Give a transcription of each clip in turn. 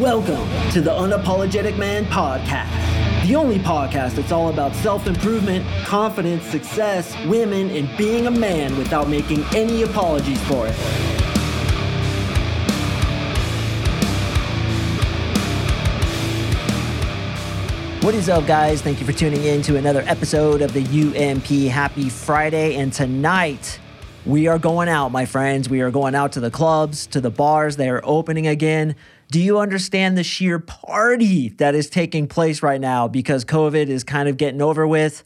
Welcome to the Unapologetic Man Podcast, the only podcast that's all about self improvement, confidence, success, women, and being a man without making any apologies for it. What is up, guys? Thank you for tuning in to another episode of the UMP Happy Friday. And tonight, we are going out, my friends. We are going out to the clubs, to the bars. They are opening again. Do you understand the sheer party that is taking place right now because COVID is kind of getting over with?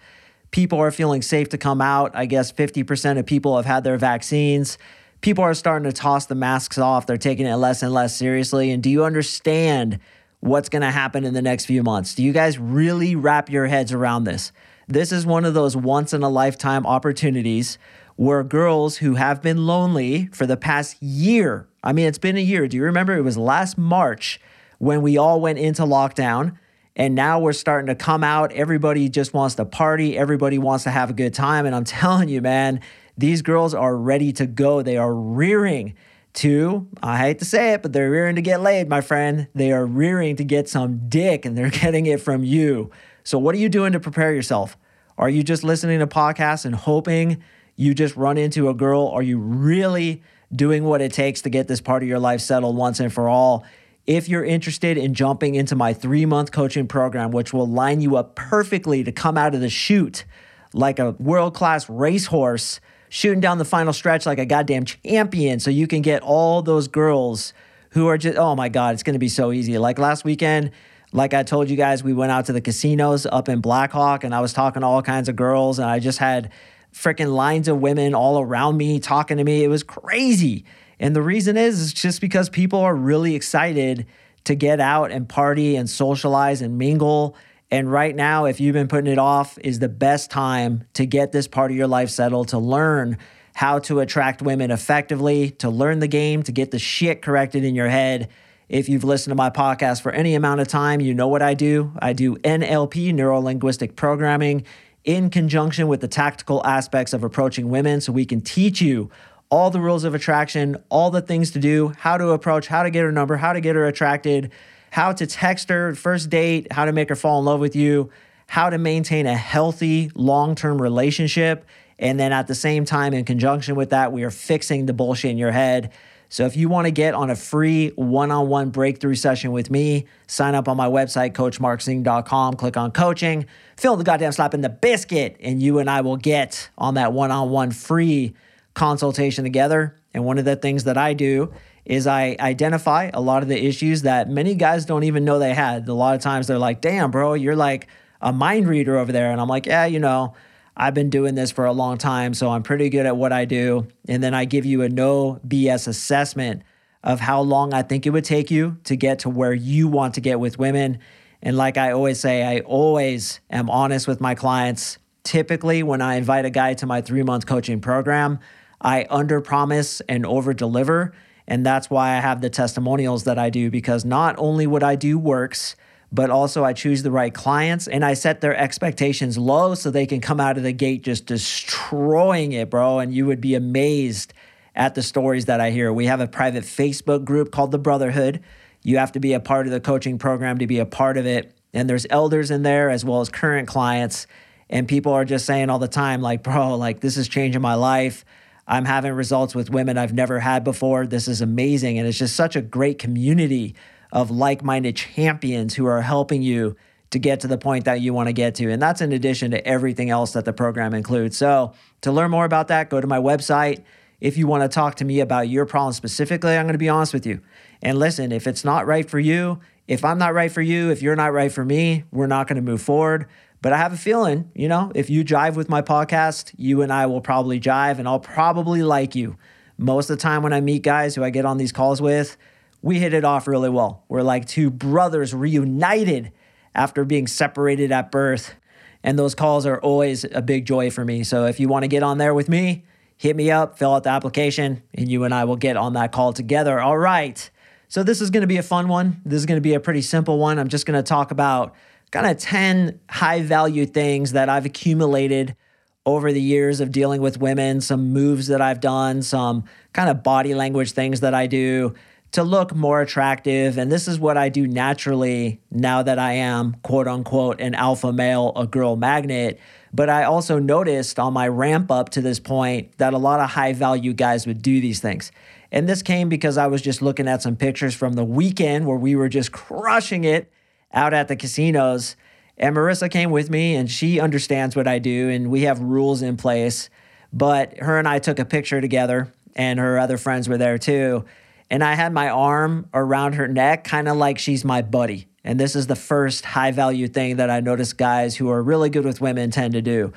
People are feeling safe to come out. I guess 50% of people have had their vaccines. People are starting to toss the masks off. They're taking it less and less seriously. And do you understand what's going to happen in the next few months? Do you guys really wrap your heads around this? This is one of those once in a lifetime opportunities were girls who have been lonely for the past year. I mean, it's been a year. Do you remember? It was last March when we all went into lockdown. And now we're starting to come out. Everybody just wants to party. Everybody wants to have a good time. And I'm telling you, man, these girls are ready to go. They are rearing to, I hate to say it, but they're rearing to get laid, my friend. They are rearing to get some dick and they're getting it from you. So, what are you doing to prepare yourself? Are you just listening to podcasts and hoping you just run into a girl? Are you really doing what it takes to get this part of your life settled once and for all? If you're interested in jumping into my three month coaching program, which will line you up perfectly to come out of the chute like a world class racehorse, shooting down the final stretch like a goddamn champion, so you can get all those girls who are just, oh my God, it's gonna be so easy. Like last weekend, like I told you guys, we went out to the casinos up in Black Hawk and I was talking to all kinds of girls and I just had freaking lines of women all around me talking to me. It was crazy. And the reason is, is just because people are really excited to get out and party and socialize and mingle. And right now, if you've been putting it off, is the best time to get this part of your life settled, to learn how to attract women effectively, to learn the game, to get the shit corrected in your head. If you've listened to my podcast for any amount of time, you know what I do. I do NLP, neuro linguistic programming in conjunction with the tactical aspects of approaching women so we can teach you all the rules of attraction, all the things to do, how to approach, how to get her number, how to get her attracted, how to text her first date, how to make her fall in love with you, how to maintain a healthy long-term relationship, and then at the same time in conjunction with that, we are fixing the bullshit in your head so if you want to get on a free one-on-one breakthrough session with me, sign up on my website, coachmarksing.com, click on coaching, fill the goddamn slap in the biscuit, and you and I will get on that one-on-one free consultation together. And one of the things that I do is I identify a lot of the issues that many guys don't even know they had. A lot of times they're like, damn, bro, you're like a mind reader over there. And I'm like, yeah, you know, I've been doing this for a long time, so I'm pretty good at what I do. And then I give you a no BS assessment of how long I think it would take you to get to where you want to get with women. And like I always say, I always am honest with my clients. Typically, when I invite a guy to my three month coaching program, I under promise and over deliver. And that's why I have the testimonials that I do because not only what I do works, but also I choose the right clients and I set their expectations low so they can come out of the gate just destroying it, bro. And you would be amazed at the stories that I hear. We have a private Facebook group called The Brotherhood. You have to be a part of the coaching program to be a part of it. And there's elders in there as well as current clients. And people are just saying all the time, like, bro, like, this is changing my life. I'm having results with women I've never had before. This is amazing. And it's just such a great community of like minded champions who are helping you to get to the point that you want to get to. And that's in addition to everything else that the program includes. So, to learn more about that, go to my website. If you want to talk to me about your problem specifically, I'm going to be honest with you. And listen, if it's not right for you, if I'm not right for you, if you're not right for me, we're not going to move forward. But I have a feeling, you know, if you jive with my podcast, you and I will probably jive and I'll probably like you. Most of the time when I meet guys who I get on these calls with, we hit it off really well. We're like two brothers reunited after being separated at birth. And those calls are always a big joy for me. So if you want to get on there with me, hit me up, fill out the application, and you and I will get on that call together. All right. So this is going to be a fun one. This is going to be a pretty simple one. I'm just going to talk about kind of 10 high value things that I've accumulated over the years of dealing with women, some moves that I've done, some kind of body language things that I do to look more attractive. And this is what I do naturally now that I am, quote unquote, an alpha male, a girl magnet. But I also noticed on my ramp up to this point that a lot of high value guys would do these things. And this came because I was just looking at some pictures from the weekend where we were just crushing it out at the casinos. And Marissa came with me and she understands what I do and we have rules in place. But her and I took a picture together and her other friends were there too. And I had my arm around her neck, kind of like she's my buddy. And this is the first high value thing that I notice guys who are really good with women tend to do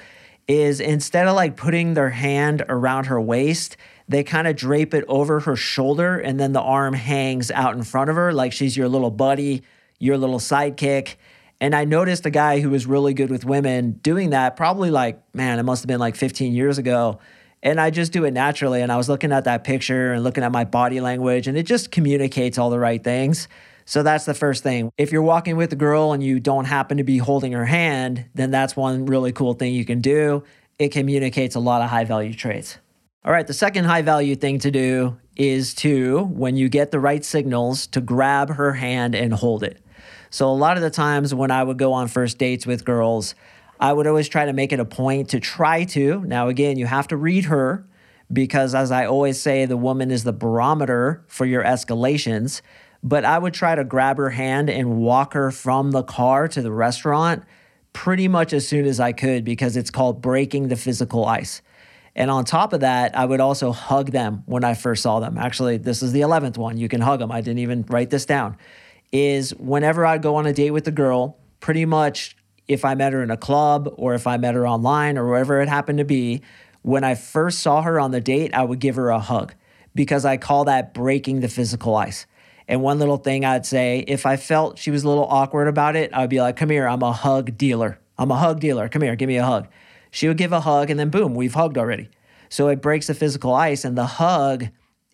is instead of like putting their hand around her waist, they kind of drape it over her shoulder and then the arm hangs out in front of her like she's your little buddy, your little sidekick. And I noticed a guy who was really good with women doing that, probably like, man, it must have been like 15 years ago. And I just do it naturally. And I was looking at that picture and looking at my body language, and it just communicates all the right things. So that's the first thing. If you're walking with a girl and you don't happen to be holding her hand, then that's one really cool thing you can do. It communicates a lot of high value traits. All right, the second high value thing to do is to, when you get the right signals, to grab her hand and hold it. So, a lot of the times when I would go on first dates with girls, I would always try to make it a point to try to. Now, again, you have to read her because, as I always say, the woman is the barometer for your escalations but I would try to grab her hand and walk her from the car to the restaurant pretty much as soon as I could because it's called breaking the physical ice. And on top of that, I would also hug them when I first saw them. Actually, this is the 11th one. You can hug them. I didn't even write this down. Is whenever I'd go on a date with a girl, pretty much if I met her in a club or if I met her online or wherever it happened to be, when I first saw her on the date, I would give her a hug because I call that breaking the physical ice. And one little thing I'd say, if I felt she was a little awkward about it, I'd be like, come here, I'm a hug dealer. I'm a hug dealer. Come here, give me a hug. She would give a hug, and then boom, we've hugged already. So it breaks the physical ice, and the hug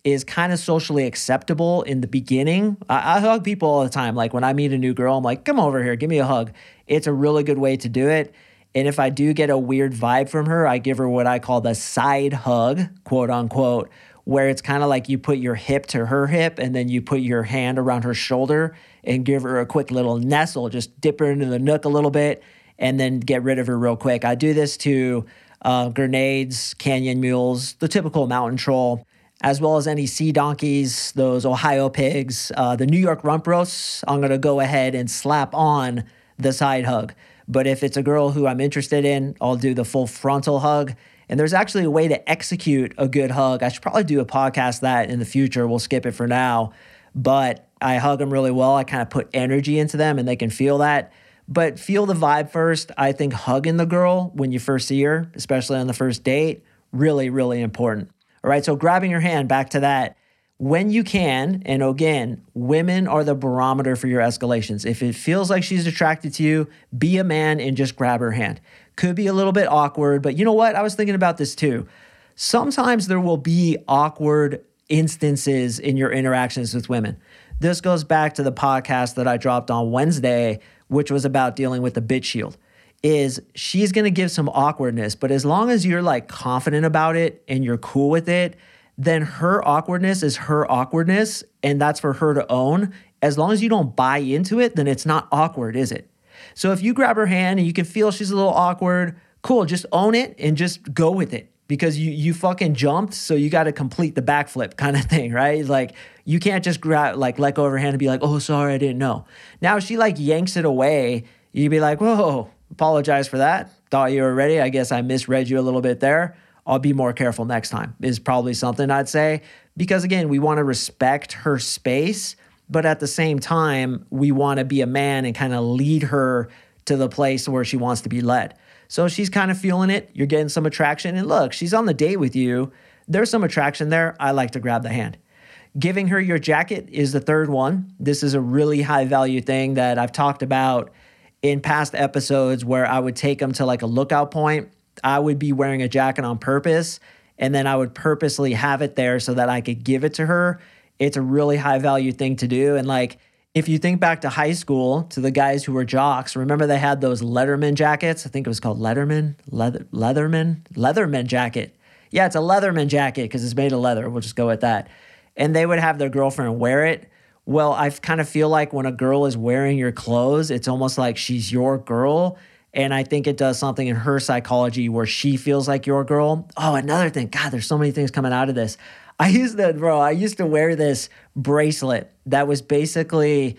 is kind of socially acceptable in the beginning. I, I, hug people all the time. Like when I meet a new girl, I'm like, come over here, give me a hug. It's a really good way to do it. And if I do get a weird vibe from her, I give her what I call the side hug, quote unquote, where it's kind of like you put your hip to her hip and then you put your hand around her shoulder and give her a quick little nestle, just dip her into the nook a little bit and then get rid of her real quick. I do this to uh, grenades, canyon mules, the typical mountain troll, as well as any sea donkeys, those Ohio pigs, uh, the New York rump roasts. I'm going to go ahead and slap on the side hug. But if it's a girl who I'm interested in, I'll do the full frontal hug. And there's actually a way to execute a good hug. I should probably do a podcast that in the future. We'll skip it for now. But I hug them really well. I kind of put energy into them and they can feel that. But feel the vibe first. I think hugging the girl when you first see her, especially on the first date, really, really important. All right, so grabbing your hand, back to that. When you can, and again, women are the barometer for your escalations. If it feels like she's attracted to you, be a man and just grab her hand. Could be a little bit awkward, but you know what? I was thinking about this too. Sometimes there will be awkward instances in your interactions with women. This goes back to the podcast that I dropped on Wednesday, which was about dealing with the bitch shield. Is she's gonna give some awkwardness, but as long as you're like confident about it and you're cool with it, then her awkwardness is her awkwardness and that's for her to own. As long as you don't buy into it, then it's not awkward, is it? So if you grab her hand and you can feel she's a little awkward, cool, just own it and just go with it because you you fucking jumped, so you got to complete the backflip kind of thing, right? Like you can't just grab like let go of her hand and be like, "Oh, sorry, I didn't know." Now she like yanks it away, you'd be like, "Whoa, apologize for that. Thought you were ready. I guess I misread you a little bit there. I'll be more careful next time." Is probably something I'd say because again, we want to respect her space but at the same time, we want to be a man and kind of lead her to the place where she wants to be led. So she's kind of feeling it. You're getting some attraction. And look, she's on the date with you. There's some attraction there. I like to grab the hand. Giving her your jacket is the third one. This is a really high value thing that I've talked about in past episodes where I would take them to like a lookout point. I would be wearing a jacket on purpose and then I would purposely have it there so that I could give it to her it's a really high value thing to do. And like, if you think back to high school, to the guys who were jocks, remember they had those Letterman jackets? I think it was called Letterman, Leather, Leatherman, Leatherman jacket. Yeah, it's a Leatherman jacket because it's made of leather. We'll just go with that. and they would have their girlfriend wear it. Well, I kind of feel like when a girl is wearing your clothes, it's almost like she's your girl. And I think it does something in her psychology where she feels like your girl. Oh, another thing. God, there's so many things coming out of this. I used to, bro, I used to wear this bracelet that was basically,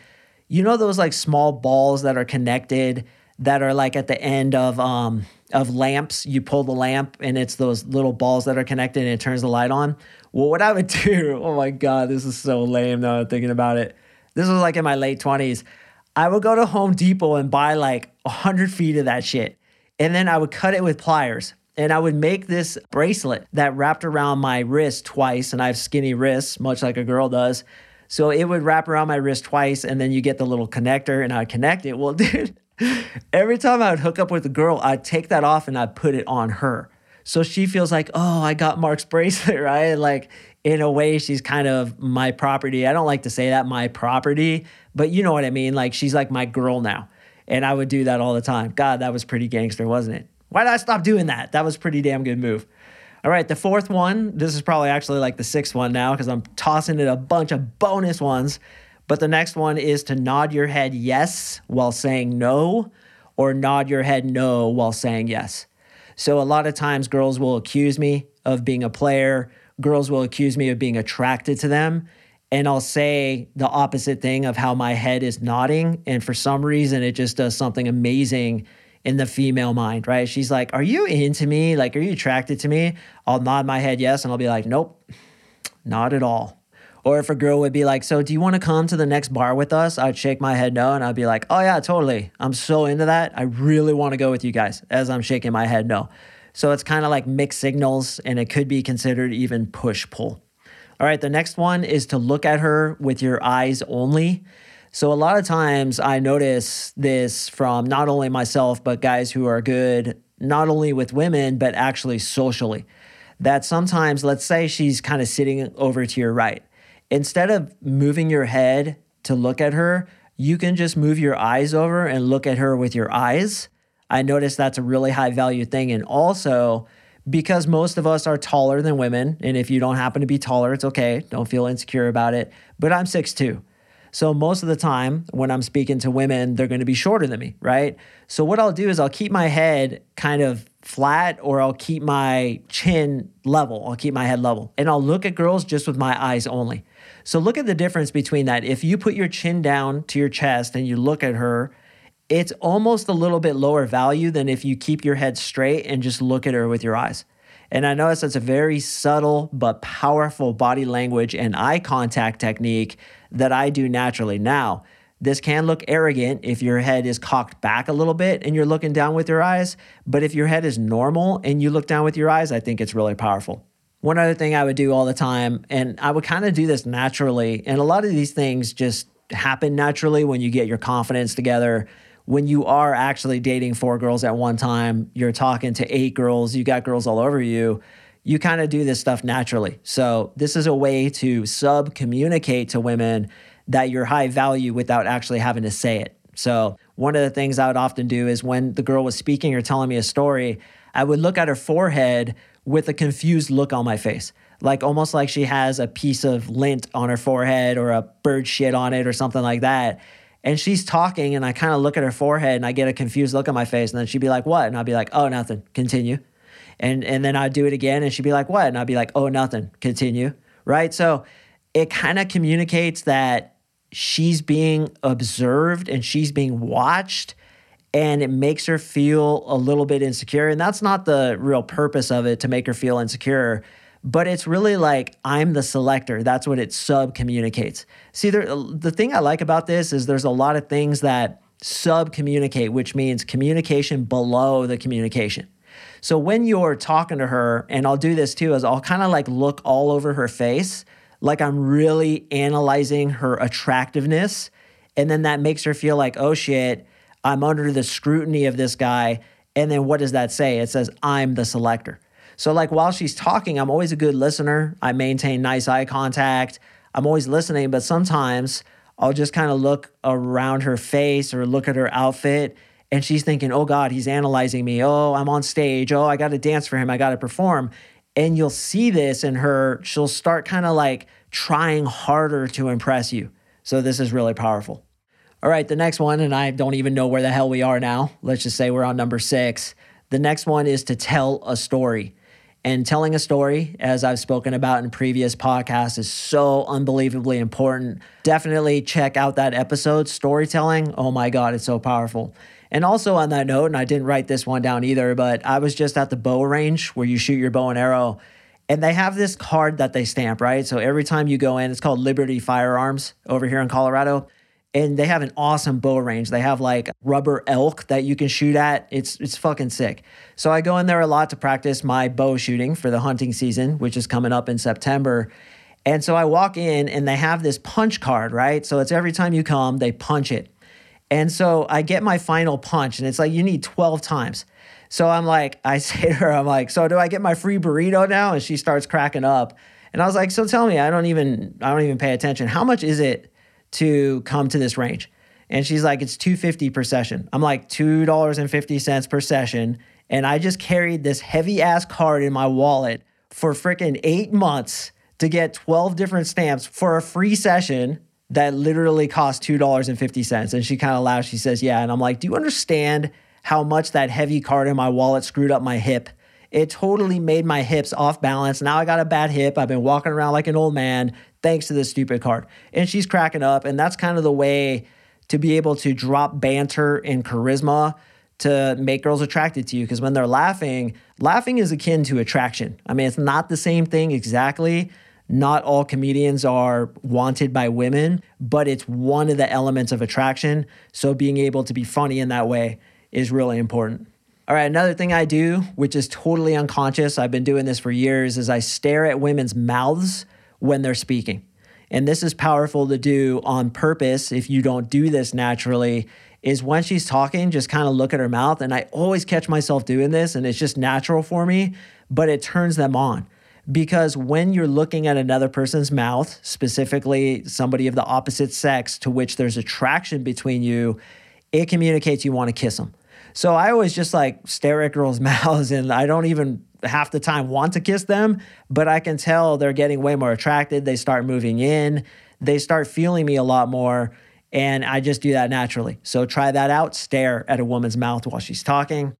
you know, those like small balls that are connected that are like at the end of um of lamps. You pull the lamp and it's those little balls that are connected and it turns the light on. Well, what I would do, oh my God, this is so lame now I'm thinking about it. This was like in my late 20s. I would go to Home Depot and buy like 100 feet of that shit. And then I would cut it with pliers and I would make this bracelet that wrapped around my wrist twice. And I have skinny wrists, much like a girl does. So it would wrap around my wrist twice, and then you get the little connector, and I'd connect it. Well, dude, every time I would hook up with a girl, I'd take that off and I'd put it on her. So she feels like, oh, I got Mark's bracelet, right? Like, in a way, she's kind of my property. I don't like to say that, my property, but you know what I mean. Like, she's like my girl now. And I would do that all the time. God, that was pretty gangster, wasn't it? Why did I stop doing that? That was pretty damn good move. All right, the fourth one, this is probably actually like the sixth one now because I'm tossing in a bunch of bonus ones. But the next one is to nod your head yes while saying no, or nod your head no while saying yes. So a lot of times girls will accuse me of being a player, girls will accuse me of being attracted to them. And I'll say the opposite thing of how my head is nodding. And for some reason, it just does something amazing in the female mind, right? She's like, Are you into me? Like, are you attracted to me? I'll nod my head yes, and I'll be like, Nope, not at all. Or if a girl would be like, So do you want to come to the next bar with us? I'd shake my head no, and I'd be like, Oh, yeah, totally. I'm so into that. I really want to go with you guys as I'm shaking my head no. So it's kind of like mixed signals, and it could be considered even push pull. All right, the next one is to look at her with your eyes only. So a lot of times I notice this from not only myself, but guys who are good, not only with women, but actually socially. That sometimes, let's say she's kind of sitting over to your right. Instead of moving your head to look at her, you can just move your eyes over and look at her with your eyes. I notice that's a really high value thing. And also, because most of us are taller than women, and if you don't happen to be taller, it's okay. Don't feel insecure about it. But I'm 6'2. So most of the time when I'm speaking to women, they're going to be shorter than me, right? So what I'll do is I'll keep my head kind of flat or I'll keep my chin level. I'll keep my head level. And I'll look at girls just with my eyes only. So look at the difference between that. If you put your chin down to your chest and you look at her, it's almost a little bit lower value than if you keep your head straight and just look at her with your eyes. And I notice that's a very subtle but powerful body language and eye contact technique that I do naturally. Now, this can look arrogant if your head is cocked back a little bit and you're looking down with your eyes. But if your head is normal and you look down with your eyes, I think it's really powerful. One other thing I would do all the time, and I would kind of do this naturally, and a lot of these things just happen naturally when you get your confidence together when you are actually dating four girls at one time, you're talking to eight girls, you got girls all over you, you kind of do this stuff naturally. So, this is a way to sub communicate to women that you're high value without actually having to say it. So, one of the things I would often do is when the girl was speaking or telling me a story, I would look at her forehead with a confused look on my face. Like almost like she has a piece of lint on her forehead or a bird shit on it or something like that and she's talking and I kind of look at her forehead and I get a confused look on my face and then she'd be like, "What?" and I'd be like, "Oh, nothing. Continue." And and then I'd do it again and she'd be like, "What?" and I'd be like, "Oh, nothing. Continue." Right? So it kind of communicates that she's being observed and she's being watched and it makes her feel a little bit insecure and that's not the real purpose of it to make her feel insecure but it's really like I'm the selector. That's what it sub communicates. See, there, the thing I like about this is there's a lot of things that sub communicate, which means communication below the communication. So when you're talking to her, and I'll do this too, is I'll kind of like look all over her face, like I'm really analyzing her attractiveness. And then that makes her feel like, oh shit, I'm under the scrutiny of this guy. And then what does that say? It says, I'm the selector. So, like, while she's talking, I'm always a good listener. I maintain nice eye contact. I'm always listening, but sometimes I'll just kind of look around her face or look at her outfit and she's thinking, oh God, he's analyzing me. Oh, I'm on stage. Oh, I got to dance for him. I got to perform. And you'll see this in her. She'll start kind of like trying harder to impress you. So this is really powerful. All right, the next one, and I don't even know where the hell we are now. Let's just say we're on number six. The next one is to tell a story. And telling a story, as I've spoken about in previous podcasts, is so unbelievably important. Definitely check out that episode, Storytelling. Oh my God, it's so powerful. And also on that note, and I didn't write this one down either, but I was just at the bow range where you shoot your bow and arrow. And they have this card that they stamp, right? So every time you go in, it's called Liberty Firearms over here in Colorado and they have an awesome bow range. They have like rubber elk that you can shoot at. It's it's fucking sick. So I go in there a lot to practice my bow shooting for the hunting season, which is coming up in September. And so I walk in and they have this punch card, right? So it's every time you come, they punch it. And so I get my final punch and it's like you need 12 times. So I'm like, I say to her, I'm like, so do I get my free burrito now? And she starts cracking up. And I was like, so tell me, I don't even I don't even pay attention. How much is it to come to this range. And she's like, it's 250 per session. I'm like, $2.50 per session. And I just carried this heavy ass card in my wallet for freaking eight months to get 12 different stamps for a free session that literally cost $2.50. And she kind of laughs. She says, Yeah. And I'm like, Do you understand how much that heavy card in my wallet screwed up my hip? It totally made my hips off balance. Now I got a bad hip. I've been walking around like an old man thanks to this stupid card. And she's cracking up. And that's kind of the way to be able to drop banter and charisma to make girls attracted to you. Because when they're laughing, laughing is akin to attraction. I mean, it's not the same thing exactly. Not all comedians are wanted by women, but it's one of the elements of attraction. So being able to be funny in that way is really important. All right, another thing I do, which is totally unconscious, I've been doing this for years, is I stare at women's mouths when they're speaking. And this is powerful to do on purpose if you don't do this naturally. Is when she's talking, just kind of look at her mouth. And I always catch myself doing this, and it's just natural for me, but it turns them on. Because when you're looking at another person's mouth, specifically somebody of the opposite sex to which there's attraction between you, it communicates you want to kiss them. So I always just like stare at girls' mouths and I don't even half the time want to kiss them, but I can tell they're getting way more attracted. They start moving in, they start feeling me a lot more. And I just do that naturally. So try that out. Stare at a woman's mouth while she's talking.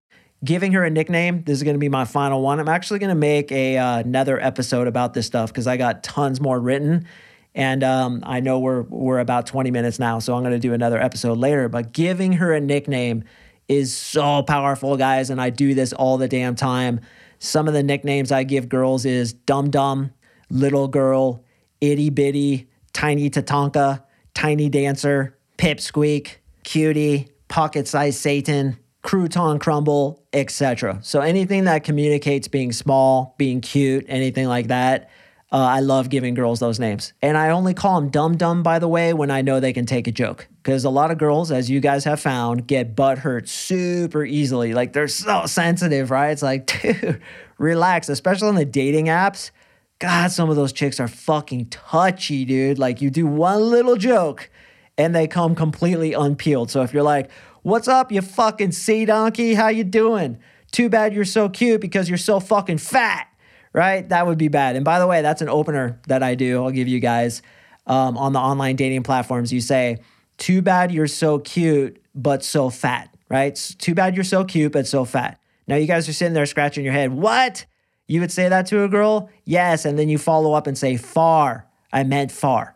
Giving her a nickname. This is going to be my final one. I'm actually going to make a, uh, another episode about this stuff because I got tons more written. And um, I know we're we're about 20 minutes now, so I'm going to do another episode later. But giving her a nickname is so powerful, guys, and I do this all the damn time. Some of the nicknames I give girls is Dum Dum, Little Girl, Itty Bitty, Tiny Tatanka, Tiny Dancer, Pipsqueak, Cutie, Pocket Size Satan, Crouton Crumble, etc. So anything that communicates being small, being cute, anything like that. Uh, I love giving girls those names. And I only call them dumb dumb, by the way, when I know they can take a joke because a lot of girls, as you guys have found, get butt hurt super easily. Like they're so sensitive, right? It's like, dude, relax, especially on the dating apps. God, some of those chicks are fucking touchy, dude. Like you do one little joke and they come completely unpeeled. So if you're like, what's up, you fucking sea donkey? How you doing? Too bad you're so cute because you're so fucking fat, right? That would be bad. And by the way, that's an opener that I do. I'll give you guys um, on the online dating platforms. You say, too bad you're so cute, but so fat, right? It's too bad you're so cute, but so fat. Now you guys are sitting there scratching your head. What? You would say that to a girl? Yes. And then you follow up and say, far. I meant far.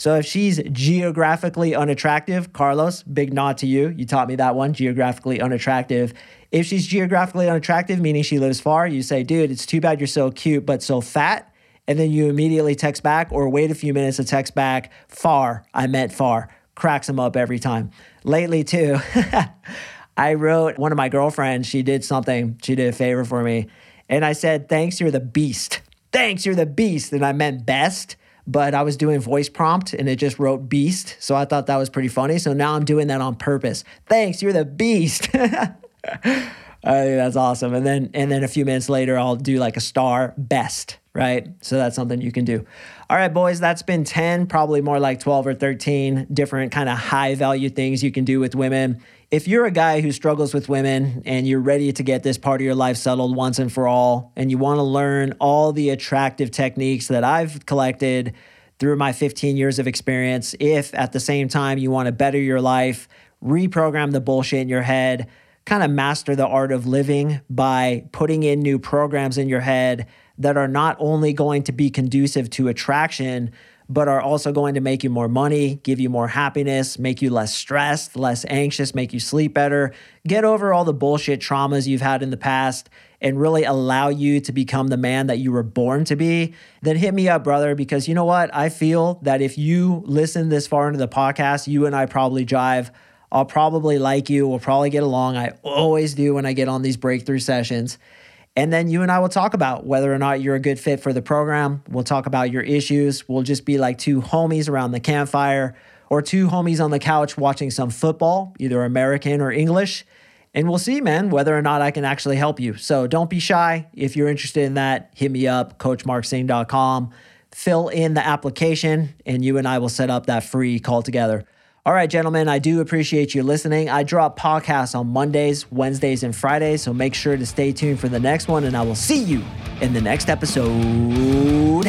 So if she's geographically unattractive, Carlos, big nod to you. You taught me that one, geographically unattractive. If she's geographically unattractive, meaning she lives far, you say, dude, it's too bad you're so cute, but so fat. And then you immediately text back or wait a few minutes to text back, far. I meant far cracks him up every time. Lately, too, I wrote one of my girlfriends, she did something, she did a favor for me. And I said, Thanks, you're the beast. Thanks, you're the beast. And I meant best, but I was doing voice prompt and it just wrote beast. So I thought that was pretty funny. So now I'm doing that on purpose. Thanks, you're the beast. I think that's awesome. And then and then a few minutes later, I'll do like a star best, right? So that's something you can do. All right, boys, that's been 10, probably more like 12 or 13 different kind of high value things you can do with women. If you're a guy who struggles with women and you're ready to get this part of your life settled once and for all, and you want to learn all the attractive techniques that I've collected through my 15 years of experience. If at the same time you want to better your life, reprogram the bullshit in your head, kind of master the art of living by putting in new programs in your head that are not only going to be conducive to attraction, but are also going to make you more money, give you more happiness, make you less stressed, less anxious, make you sleep better, get over all the bullshit traumas you've had in the past, and really allow you to become the man that you were born to be, then hit me up, brother, because you know what? I feel that if you listen this far into the podcast, you and I probably jive. I'll probably like you. We'll probably get along. I always do when I get on these breakthrough sessions. And then you and I will talk about whether or not you're a good fit for the program. We'll talk about your issues. We'll just be like two homies around the campfire or two homies on the couch watching some football, either American or English. And we'll see, man, whether or not I can actually help you. So don't be shy. If you're interested in that, hit me up, coachmarksing.com. Fill in the application, and you and I will set up that free call together. All right, gentlemen, I do appreciate you listening. I drop podcasts on Mondays, Wednesdays, and Fridays, so make sure to stay tuned for the next one, and I will see you in the next episode.